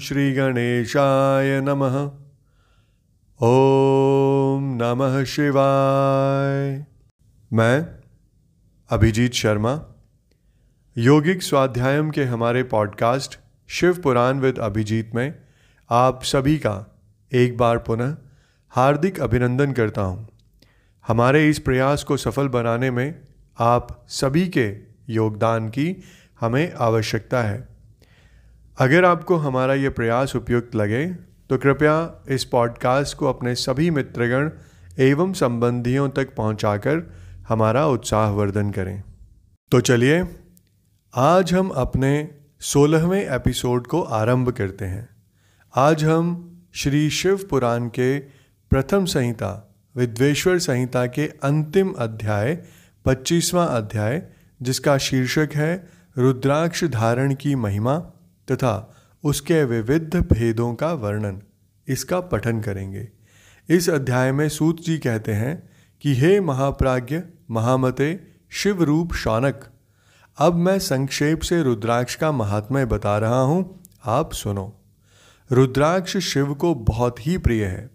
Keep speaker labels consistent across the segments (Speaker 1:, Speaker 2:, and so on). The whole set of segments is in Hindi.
Speaker 1: श्रीगणेशाय नमः। ओम नमः शिवाय। मैं, अभिजीत शर्मा, योगिक स्वाध्यायम के हमारे पॉडकास्ट शिव पुराण विद अभिजीत में आप सभी का एक बार पुनः हार्दिक अभिनंदन करता हूँ। हमारे इस प्रयास को सफल बनाने में आप सभी के योगदान की हमें आवश्यकता है। अगर आपको हमारा ये प्रयास उपयुक्त लगे तो कृपया इस पॉडकास्ट को अपने सभी मित्रगण एवं संबंधियों तक पहुंचाकर हमारा उत्साहवर्धन करें। तो चलिए, आज हम अपने सोलहवें एपिसोड को आरंभ करते हैं। आज हम श्री शिव पुराण के प्रथम संहिता, विद्वेश्वर संहिता के अंतिम अध्याय, पच्चीसवां अध्याय, जिसका शीर्षक है, रुद्राक्ष धारण की महिमा। तथा उसके विविध भेदों का वर्णन इसका पठन करेंगे। इस अध्याय में सूत जी कहते हैं कि, हे महाप्राज्य महामते शिव रूप शौनक, अब मैं संक्षेप से रुद्राक्ष का महात्म्य बता रहा हूँ, आप सुनो। रुद्राक्ष शिव को बहुत ही प्रिय है।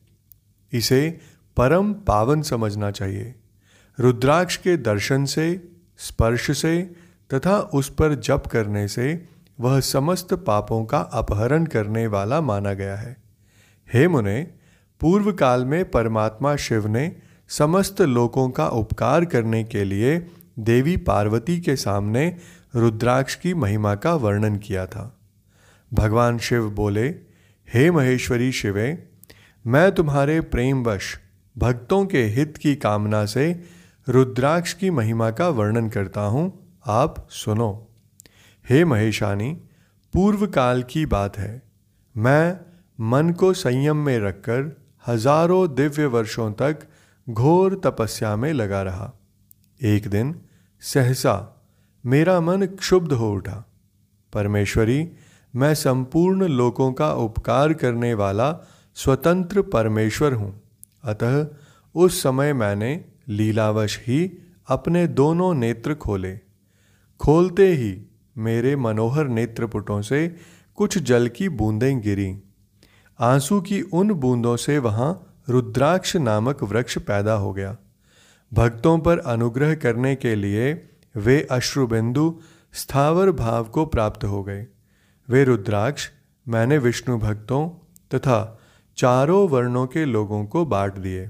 Speaker 1: इसे परम पावन समझना चाहिए। रुद्राक्ष के दर्शन से, स्पर्श से तथा उस पर जप करने से वह समस्त पापों का अपहरण करने वाला माना गया है। हे मुने पूर्व काल में परमात्मा शिव ने समस्त लोगों का उपकार करने के लिए देवी पार्वती के सामने रुद्राक्ष की महिमा का वर्णन किया था। भगवान शिव बोले, हे महेश्वरी शिवे, मैं तुम्हारे प्रेमवश भक्तों के हित की कामना से रुद्राक्ष की महिमा का वर्णन करता हूँ। आप सुनो। हे महेशानी पूर्व काल की बात है। मैं मन को संयम में रखकर हज़ारों दिव्य वर्षों तक घोर तपस्या में लगा रहा। एक दिन सहसा मेरा मन क्षुब्ध हो उठा। परमेश्वरी, मैं संपूर्ण लोगों का उपकार करने वाला स्वतंत्र परमेश्वर हूँ। अतः उस समय मैंने लीलावश ही अपने दोनों नेत्र खोले। खोलते ही मेरे मनोहर नेत्रपुटों से कुछ जल की बूंदें गिरी। आँसू की उन बूंदों से वहाँ रुद्राक्ष नामक वृक्ष पैदा हो गया। भक्तों पर अनुग्रह करने के लिए वे अश्रुबिंदु स्थावर भाव को प्राप्त हो गए। वे रुद्राक्ष, मैंने विष्णु भक्तों तथा चारों वर्णों के लोगों को बांट दिए।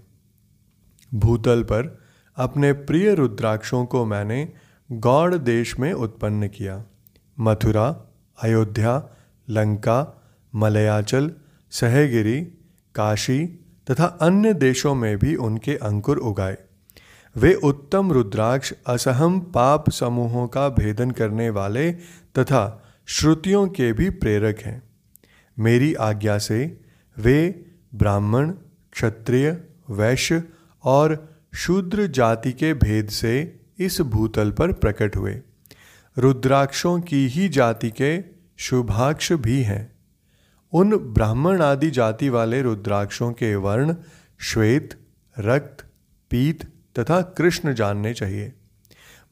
Speaker 1: भूतल पर अपने प्रिय रुद्राक्षों को मैंने गौड़ देश में उत्पन्न किया। मथुरा, अयोध्या, लंका, मलयाचल, सहगिरी, काशी तथा अन्य देशों में भी उनके अंकुर उगाए। वे उत्तम रुद्राक्ष, असहम पाप समूहों का भेदन करने वाले तथा श्रुतियों के भी प्रेरक हैं। मेरी आज्ञा से वे ब्राह्मण, क्षत्रिय, वैश्य और शूद्र जाति के भेद से इस भूतल पर प्रकट हुए। रुद्राक्षों की ही जाति के शुभाक्ष भी हैं। उन ब्राह्मण आदि जाति वाले रुद्राक्षों के वर्ण श्वेत, रक्त, पीत तथा कृष्ण जानने चाहिए।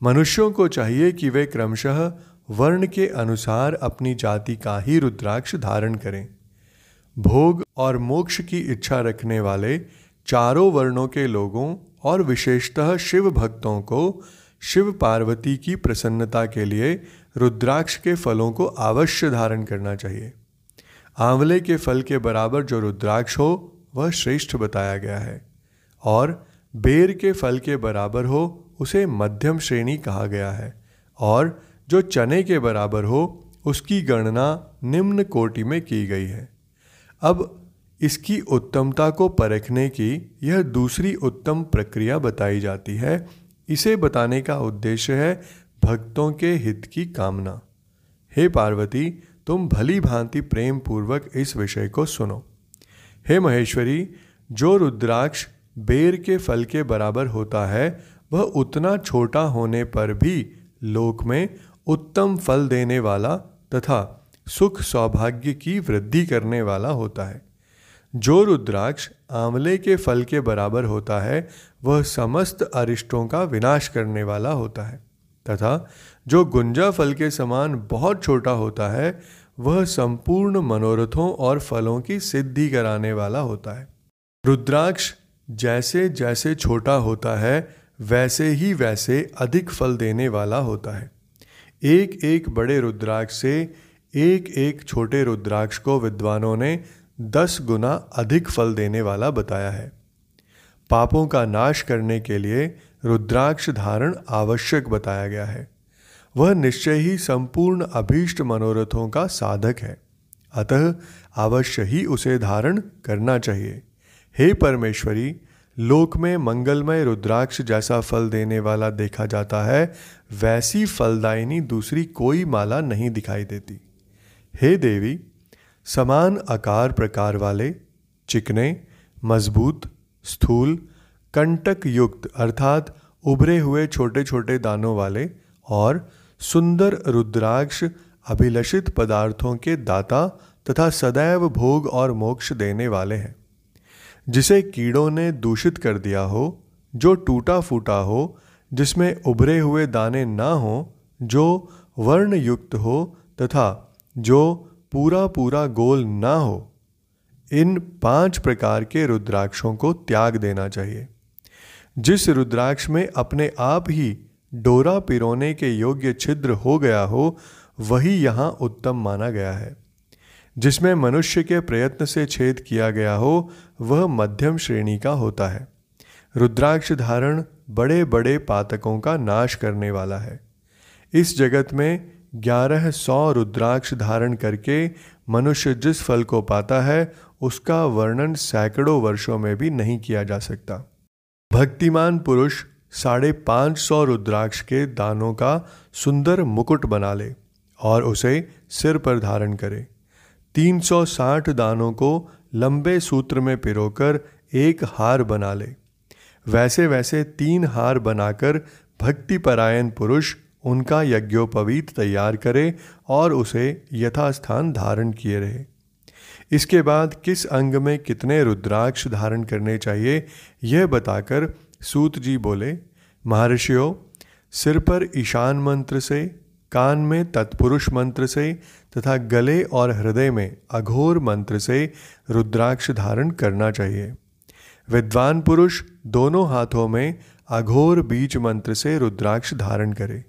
Speaker 1: मनुष्यों को चाहिए कि वे क्रमशः वर्ण के अनुसार अपनी जाति का ही रुद्राक्ष धारण करें। भोग और मोक्ष की इच्छा रखने वाले चारों वर्णों के लोगों और विशेषतः शिव भक्तों को शिव पार्वती की प्रसन्नता के लिए रुद्राक्ष के फलों को अवश्य धारण करना चाहिए। आंवले के फल के बराबर जो रुद्राक्ष हो, वह श्रेष्ठ बताया गया है। और बेर के फल के बराबर हो, उसे मध्यम श्रेणी कहा गया है। और जो चने के बराबर हो, उसकी गणना निम्न कोटि में की गई है। अब इसकी उत्तमता को परखने की यह दूसरी उत्तम प्रक्रिया बताई जाती है इसे बताने का उद्देश्य है भक्तों के हित की कामना। हे पार्वती, तुम भली भांति प्रेम पूर्वक इस विषय को सुनो। हे महेश्वरी, जो रुद्राक्ष बेर के फल के बराबर होता है, वह उतना छोटा होने पर भी लोक में उत्तम फल देने वाला तथा सुख सौभाग्य की वृद्धि करने वाला होता है। जो रुद्राक्ष आंवले के फल के बराबर होता है वह समस्त अरिष्टों का विनाश करने वाला होता है, तथा जो गुंजा फल के समान बहुत छोटा होता है, वह संपूर्ण मनोरथों और फलों की सिद्धि कराने वाला होता है। रुद्राक्ष जैसे जैसे छोटा होता है, वैसे ही वैसे अधिक फल देने वाला होता है। एक एक बड़े रुद्राक्ष से एक एक छोटे रुद्राक्ष को विद्वानों ने दस गुना अधिक फल देने वाला बताया है। पापों का नाश करने के लिए रुद्राक्ष धारण आवश्यक बताया गया है। वह निश्चय ही संपूर्ण अभीष्ट मनोरथों का साधक है। अतः अवश्य ही उसे धारण करना चाहिए। हे परमेश्वरी, लोक में मंगलमय रुद्राक्ष जैसा फल देने वाला देखा जाता है, वैसी फलदायिनी दूसरी कोई माला नहीं दिखाई देती। हे देवी, समान आकार प्रकार वाले, चिकने, मज़बूत स्थूल कंटक युक्त अर्थात उभरे हुए छोटे छोटे दानों वाले और सुंदर रुद्राक्ष अभिलषित पदार्थों के दाता तथा सदैव भोग और मोक्ष देने वाले हैं। जिसे कीड़ों ने दूषित कर दिया हो, जो टूटा फूटा हो, जिसमें उभरे हुए दाने ना हो, जो वर्ण युक्त हो तथा जो पूरा पूरा गोल ना हो इन पाँच प्रकार के रुद्राक्षों को त्याग देना चाहिए। जिस रुद्राक्ष में अपने आप ही डोरा पिरोने के योग्य छिद्र हो गया हो, वही यहाँ उत्तम माना गया है। जिसमें मनुष्य के प्रयत्न से छेद किया गया हो, वह मध्यम श्रेणी का होता है। रुद्राक्ष धारण बड़े बड़े पातकों का नाश करने वाला है। इस जगत में ग्यारह सौ रुद्राक्ष धारण करके मनुष्य जिस फल को पाता है उसका वर्णन सैकड़ों वर्षों में भी नहीं किया जा सकता। भक्तिमान पुरुष साढ़े पाँच सौ रुद्राक्ष के दानों का सुंदर मुकुट बना ले और उसे सिर पर धारण करे। तीन सौ साठ दानों को लंबे सूत्र में पिरोकर एक हार बना ले। वैसे वैसे तीन हार बनाकर भक्तिपरायण पुरुष उनका यज्ञोपवीत तैयार करे और उसे यथास्थान धारण किए रहे। इसके बाद किस अंग में कितने रुद्राक्ष धारण करने चाहिए, यह बताकर सूत जी बोले, महर्षियों, सिर पर ईशान मंत्र से, कान में तत्पुरुष मंत्र से, तथा गले और हृदय में अघोर मंत्र से रुद्राक्ष धारण करना चाहिए। विद्वान पुरुष दोनों हाथों में अघोर बीज मंत्र से रुद्राक्ष धारण करे।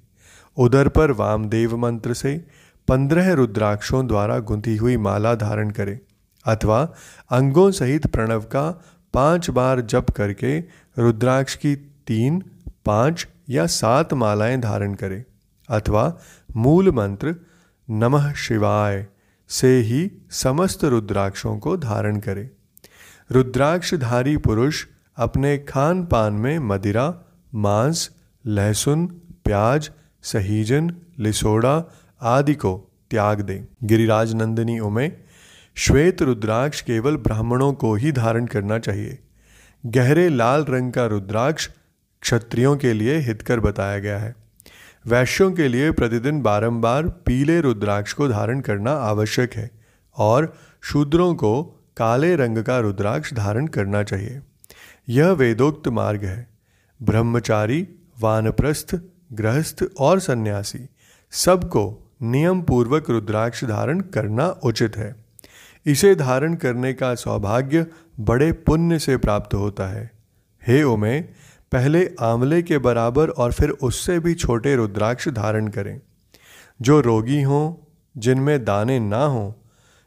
Speaker 1: उदर पर वामदेव मंत्र से पंद्रह रुद्राक्षों द्वारा गुंथी हुई माला धारण करे। अथवा अंगों सहित प्रणव का पाँच बार जप करके रुद्राक्ष की तीन, पाँच या सात मालाएँ धारण करें। अथवा मूल मंत्र, नमः शिवाय, से ही समस्त रुद्राक्षों को धारण करें। रुद्राक्षधारी पुरुष अपने खान पान में मदिरा, मांस, लहसुन, प्याज, सहीजन, लिसोड़ा आदि को त्याग दे। गिरिराज नंदिनी उमे श्वेत रुद्राक्ष केवल ब्राह्मणों को ही धारण करना चाहिए। गहरे लाल रंग का रुद्राक्ष क्षत्रियों के लिए हितकर बताया गया है। वैश्यों के लिए प्रतिदिन बारंबार पीले रुद्राक्ष को धारण करना आवश्यक है और शूद्रों को काले रंग का रुद्राक्ष धारण करना चाहिए। यह वेदोक्त मार्ग है। ब्रह्मचारी, वानप्रस्थ, गृहस्थ और सन्यासी सबको नियम पूर्वक रुद्राक्ष धारण करना उचित है। इसे धारण करने का सौभाग्य बड़े पुण्य से प्राप्त होता है। हे उमे, पहले आंवले के बराबर और फिर उससे भी छोटे रुद्राक्ष धारण करें। जो रोगी हों, जिनमें दाने ना हों,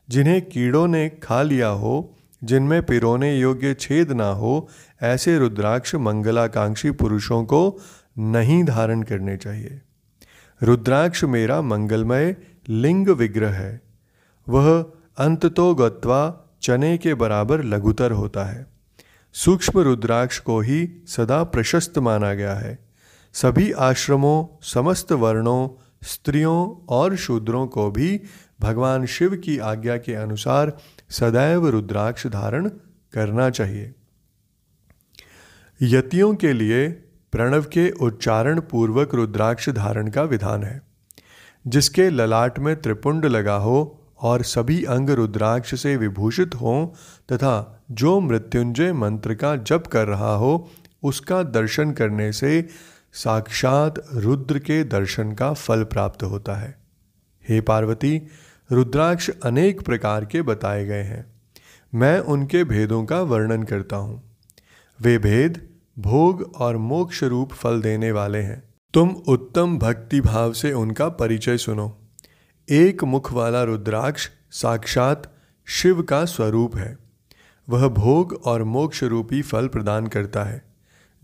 Speaker 1: जिन्हें कीड़ों ने खा लिया हो, जिनमें पिरोने योग्य छेद ना हो, ऐसे रुद्राक्ष मंगलाकांक्षी पुरुषों को नहीं धारण करने चाहिए। रुद्राक्ष मेरा मंगलमय लिंग विग्रह है। वह अंततो गत्वा चने के बराबर लघुतर होता है। सूक्ष्म रुद्राक्ष को ही सदा प्रशस्त माना गया है। सभी आश्रमों, समस्त वर्णों, स्त्रियों और शूद्रों को भी भगवान शिव की आज्ञा के अनुसार सदैव रुद्राक्ष धारण करना चाहिए। यतियों के लिए प्रणव के उच्चारण पूर्वक रुद्राक्ष धारण का विधान है। जिसके ललाट में त्रिपुंड लगा हो और सभी अंग रुद्राक्ष से विभूषित हों तथा जो मृत्युंजय मंत्र का जप कर रहा हो, उसका दर्शन करने से साक्षात रुद्र के दर्शन का फल प्राप्त होता है। हे पार्वती, रुद्राक्ष अनेक प्रकार के बताए गए हैं। मैं उनके भेदों का वर्णन करता हूँ। वे भेद, भोग और मोक्ष रूप फल देने वाले हैं। तुम उत्तम भक्ति भाव से उनका परिचय सुनो। एक मुख वाला रुद्राक्ष साक्षात शिव का स्वरूप है। वह भोग और मोक्ष रूपी फल प्रदान करता है।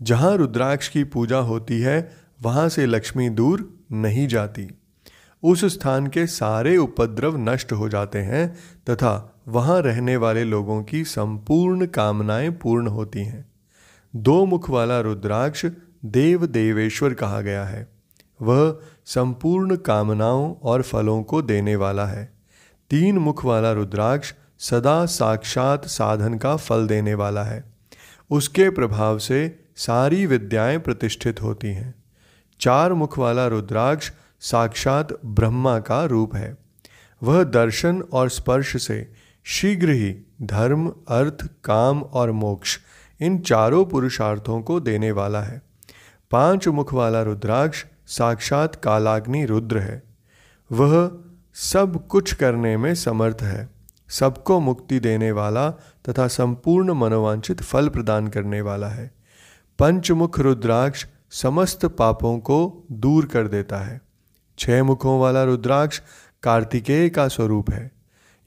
Speaker 1: जहाँ रुद्राक्ष की पूजा होती है, वहाँ से लक्ष्मी दूर नहीं जाती। उस स्थान के सारे उपद्रव नष्ट हो जाते हैं तथा वहाँ रहने वाले लोगों की संपूर्ण कामनाएँ पूर्ण होती हैं। दो मुख वाला रुद्राक्ष देव देवेश्वर कहा गया है। वह संपूर्ण कामनाओं और फलों को देने वाला है। तीन मुख वाला रुद्राक्ष सदा साक्षात साधन का फल देने वाला है। उसके प्रभाव से सारी विद्याएँ प्रतिष्ठित होती हैं। चार मुख वाला रुद्राक्ष साक्षात ब्रह्मा का रूप है। वह दर्शन और स्पर्श से शीघ्र ही धर्म, अर्थ, काम और मोक्ष इन चारों पुरुषार्थों को देने वाला है। पाँच मुख वाला रुद्राक्ष साक्षात कालाग्नि रुद्र है। वह सब कुछ करने में समर्थ है। सबको मुक्ति देने वाला तथा संपूर्ण मनोवांछित फल प्रदान करने वाला है। पंचमुख रुद्राक्ष समस्त पापों को दूर कर देता है। छह मुखों वाला रुद्राक्ष कार्तिकेय का स्वरूप है।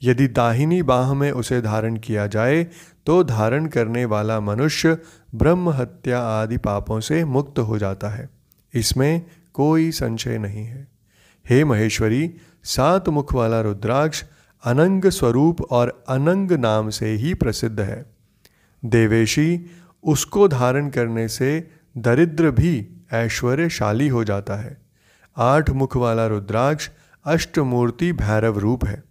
Speaker 1: यदि दाहिनी बाह में उसे धारण किया जाए तो धारण करने वाला मनुष्य ब्रह्म हत्या आदि पापों से मुक्त हो जाता है। इसमें कोई संशय नहीं है। हे महेश्वरी, सात मुख वाला रुद्राक्ष अनंग स्वरूप और अनंग नाम से ही प्रसिद्ध है। देवेशी, उसको धारण करने से दरिद्र भी ऐश्वर्यशाली हो जाता है। आठ मुख वाला रुद्राक्ष अष्टमूर्ति भैरव रूप है।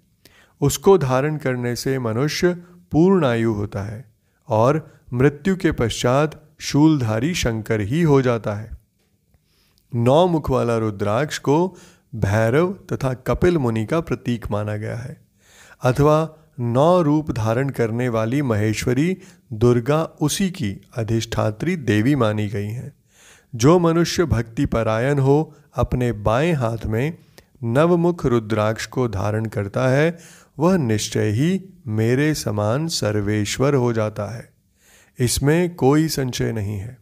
Speaker 1: उसको धारण करने से मनुष्य पूर्ण आयु होता है और मृत्यु के पश्चात शूलधारी शंकर ही हो जाता है। नौ मुख वाला रुद्राक्ष को भैरव तथा कपिल मुनि का प्रतीक माना गया है, अथवा नौ रूप धारण करने वाली महेश्वरी दुर्गा उसी की अधिष्ठात्री देवी मानी गई हैं। जो मनुष्य भक्ति परायण हो, अपने बाएँ हाथ में नवमुख रुद्राक्ष को धारण करता है, वह निश्चय ही मेरे समान सर्वेश्वर हो जाता है। इसमें कोई संशय नहीं है।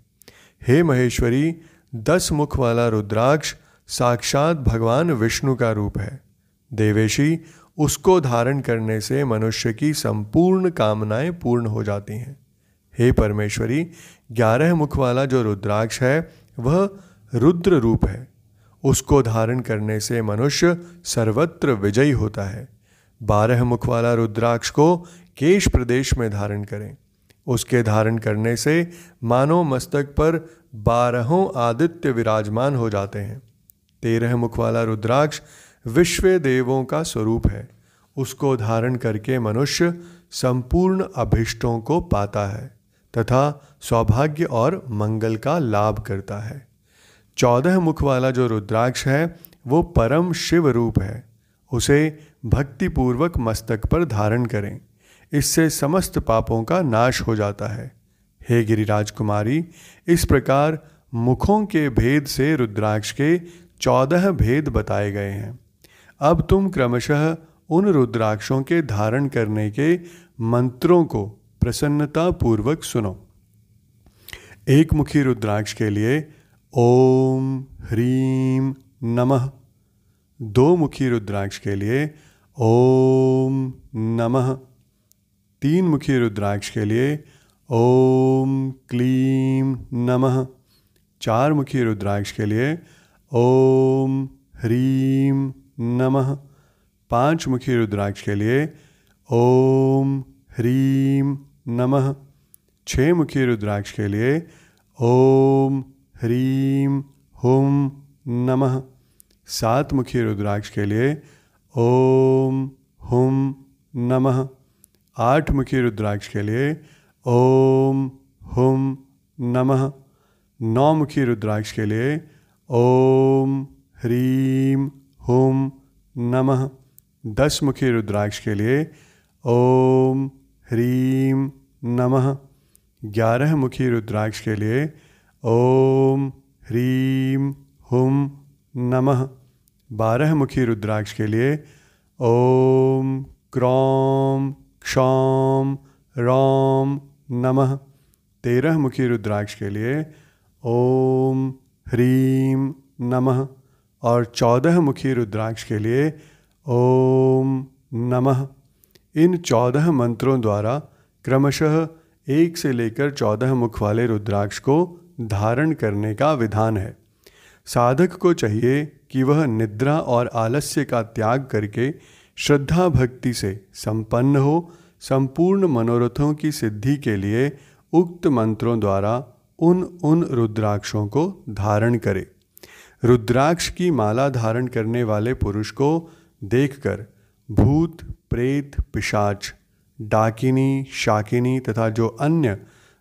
Speaker 1: हे महेश्वरी दस मुख वाला रुद्राक्ष साक्षात भगवान विष्णु का रूप है। देवेशी उसको धारण करने से मनुष्य की संपूर्ण कामनाएँ पूर्ण हो जाती हैं। हे परमेश्वरी, ग्यारह मुख वाला जो रुद्राक्ष है, वह रुद्र रूप है। उसको धारण करने से मनुष्य सर्वत्र विजयी होता है। बारह मुख वाला रुद्राक्ष को केश प्रदेश में धारण करें। उसके धारण करने से मानो मस्तक पर बारहों आदित्य विराजमान हो जाते हैं। तेरह मुख वाला रुद्राक्ष विश्व देवों का स्वरूप है। उसको धारण करके मनुष्य संपूर्ण अभिष्टों को पाता है तथा सौभाग्य और मंगल का लाभ करता है। चौदह मुख वाला जो रुद्राक्ष है, वो परम शिव रूप है। उसे भक्तिपूर्वक मस्तक पर धारण करें। इससे समस्त पापों का नाश हो जाता है। हे गिरिराज कुमारी इस प्रकार मुखों के भेद से रुद्राक्ष के चौदह भेद बताए गए हैं। अब तुम क्रमशः उन रुद्राक्षों के धारण करने के मंत्रों को प्रसन्नता पूर्वक सुनो। एक मुखी रुद्राक्ष के लिए ओम ह्रीम नमः। दो मुखी रुद्राक्ष के लिए ओम नमः। तीन मुखी रुद्राक्ष के लिए ओम क्लीम नमः। चार मुखी रुद्राक्ष के लिए ओम ह्रीम नमः। पाँच मुखी रुद्राक्ष के लिए ओम ह्रीम नमः। छः मुखी रुद्राक्ष के लिए ओम ह्रीम हुम नमः। सात मुखी रुद्राक्ष के लिए ओम हुम नमः। आठ मुखी रुद्राक्ष के लिए ओम हुम नमः। नौ मुखी रुद्राक्ष के लिए ओम ह्रीम हुम नमः। दस मुखी रुद्राक्ष के लिए ओम ह्रीम नमः। ग्यारह मुखी रुद्राक्ष के लिए ओम ह्रीम हुम नमः। बारह मुखी रुद्राक्ष के लिए ओम क्रौम क्षौम रोम नमः। तेरह मुखी रुद्राक्ष के लिए ओम ह्रीम नमः और चौदह मुखी रुद्राक्ष के लिए ओम नमः। इन चौदह मंत्रों द्वारा क्रमशः एक से लेकर चौदह मुख वाले रुद्राक्ष को धारण करने का विधान है। साधक को चाहिए कि वह निद्रा और आलस्य का त्याग करके श्रद्धा भक्ति से संपन्न हो, संपूर्ण मनोरथों की सिद्धि के लिए उक्त मंत्रों द्वारा उन उन रुद्राक्षों को धारण करे। रुद्राक्ष की माला धारण करने वाले पुरुष को देखकर भूत, प्रेत, पिशाच, डाकिनी, शाकिनी तथा जो अन्य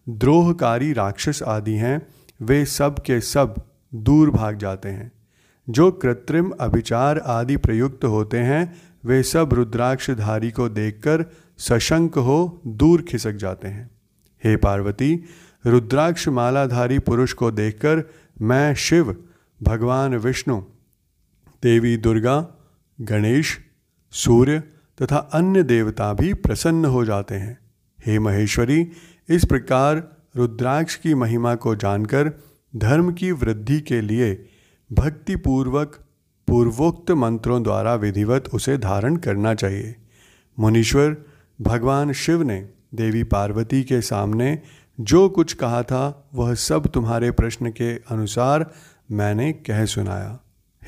Speaker 1: द्रोहकारी राक्षस आदि हैं, वे सब के सब दूर भाग जाते हैं। जो कृत्रिम अभिचार आदि प्रयुक्त होते हैं वे सब रुद्राक्षधारी को देखकर सशंक हो दूर खिसक जाते हैं। हे पार्वती रुद्राक्ष मालाधारी पुरुष को देखकर मैं शिव, भगवान विष्णु, देवी दुर्गा, गणेश, सूर्य तथा अन्य देवता भी प्रसन्न हो जाते हैं। हे महेश्वरी, इस प्रकार रुद्राक्ष की महिमा को जानकर धर्म की वृद्धि के लिए भक्तिपूर्वक पूर्वोक्त मंत्रों द्वारा विधिवत उसे धारण करना चाहिए। मुनीश्वर, भगवान शिव ने देवी पार्वती के सामने जो कुछ कहा था, वह सब तुम्हारे प्रश्न के अनुसार मैंने कह सुनाया।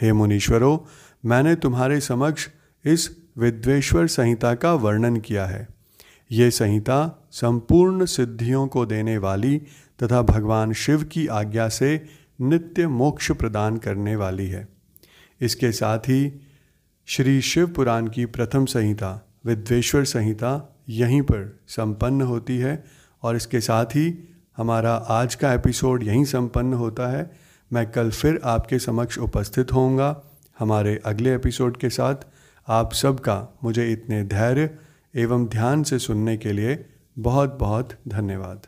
Speaker 1: हे मुनीश्वरों, मैंने तुम्हारे समक्ष इस विद्वेश्वर संहिता का वर्णन किया है। ये संहिता संपूर्ण सिद्धियों को देने वाली तथा भगवान शिव की आज्ञा से नित्य मोक्ष प्रदान करने वाली है। इसके साथ ही श्री शिव पुराण की प्रथम संहिता विद्वेश्वर संहिता यहीं पर संपन्न होती है और इसके साथ ही हमारा आज का एपिसोड यहीं संपन्न होता है। मैं कल फिर आपके समक्ष उपस्थित होऊँगा हमारे अगले एपिसोड के साथ। आप सबका मुझे इतने धैर्य एवं ध्यान से सुनने के लिए बहुत बहुत धन्यवाद।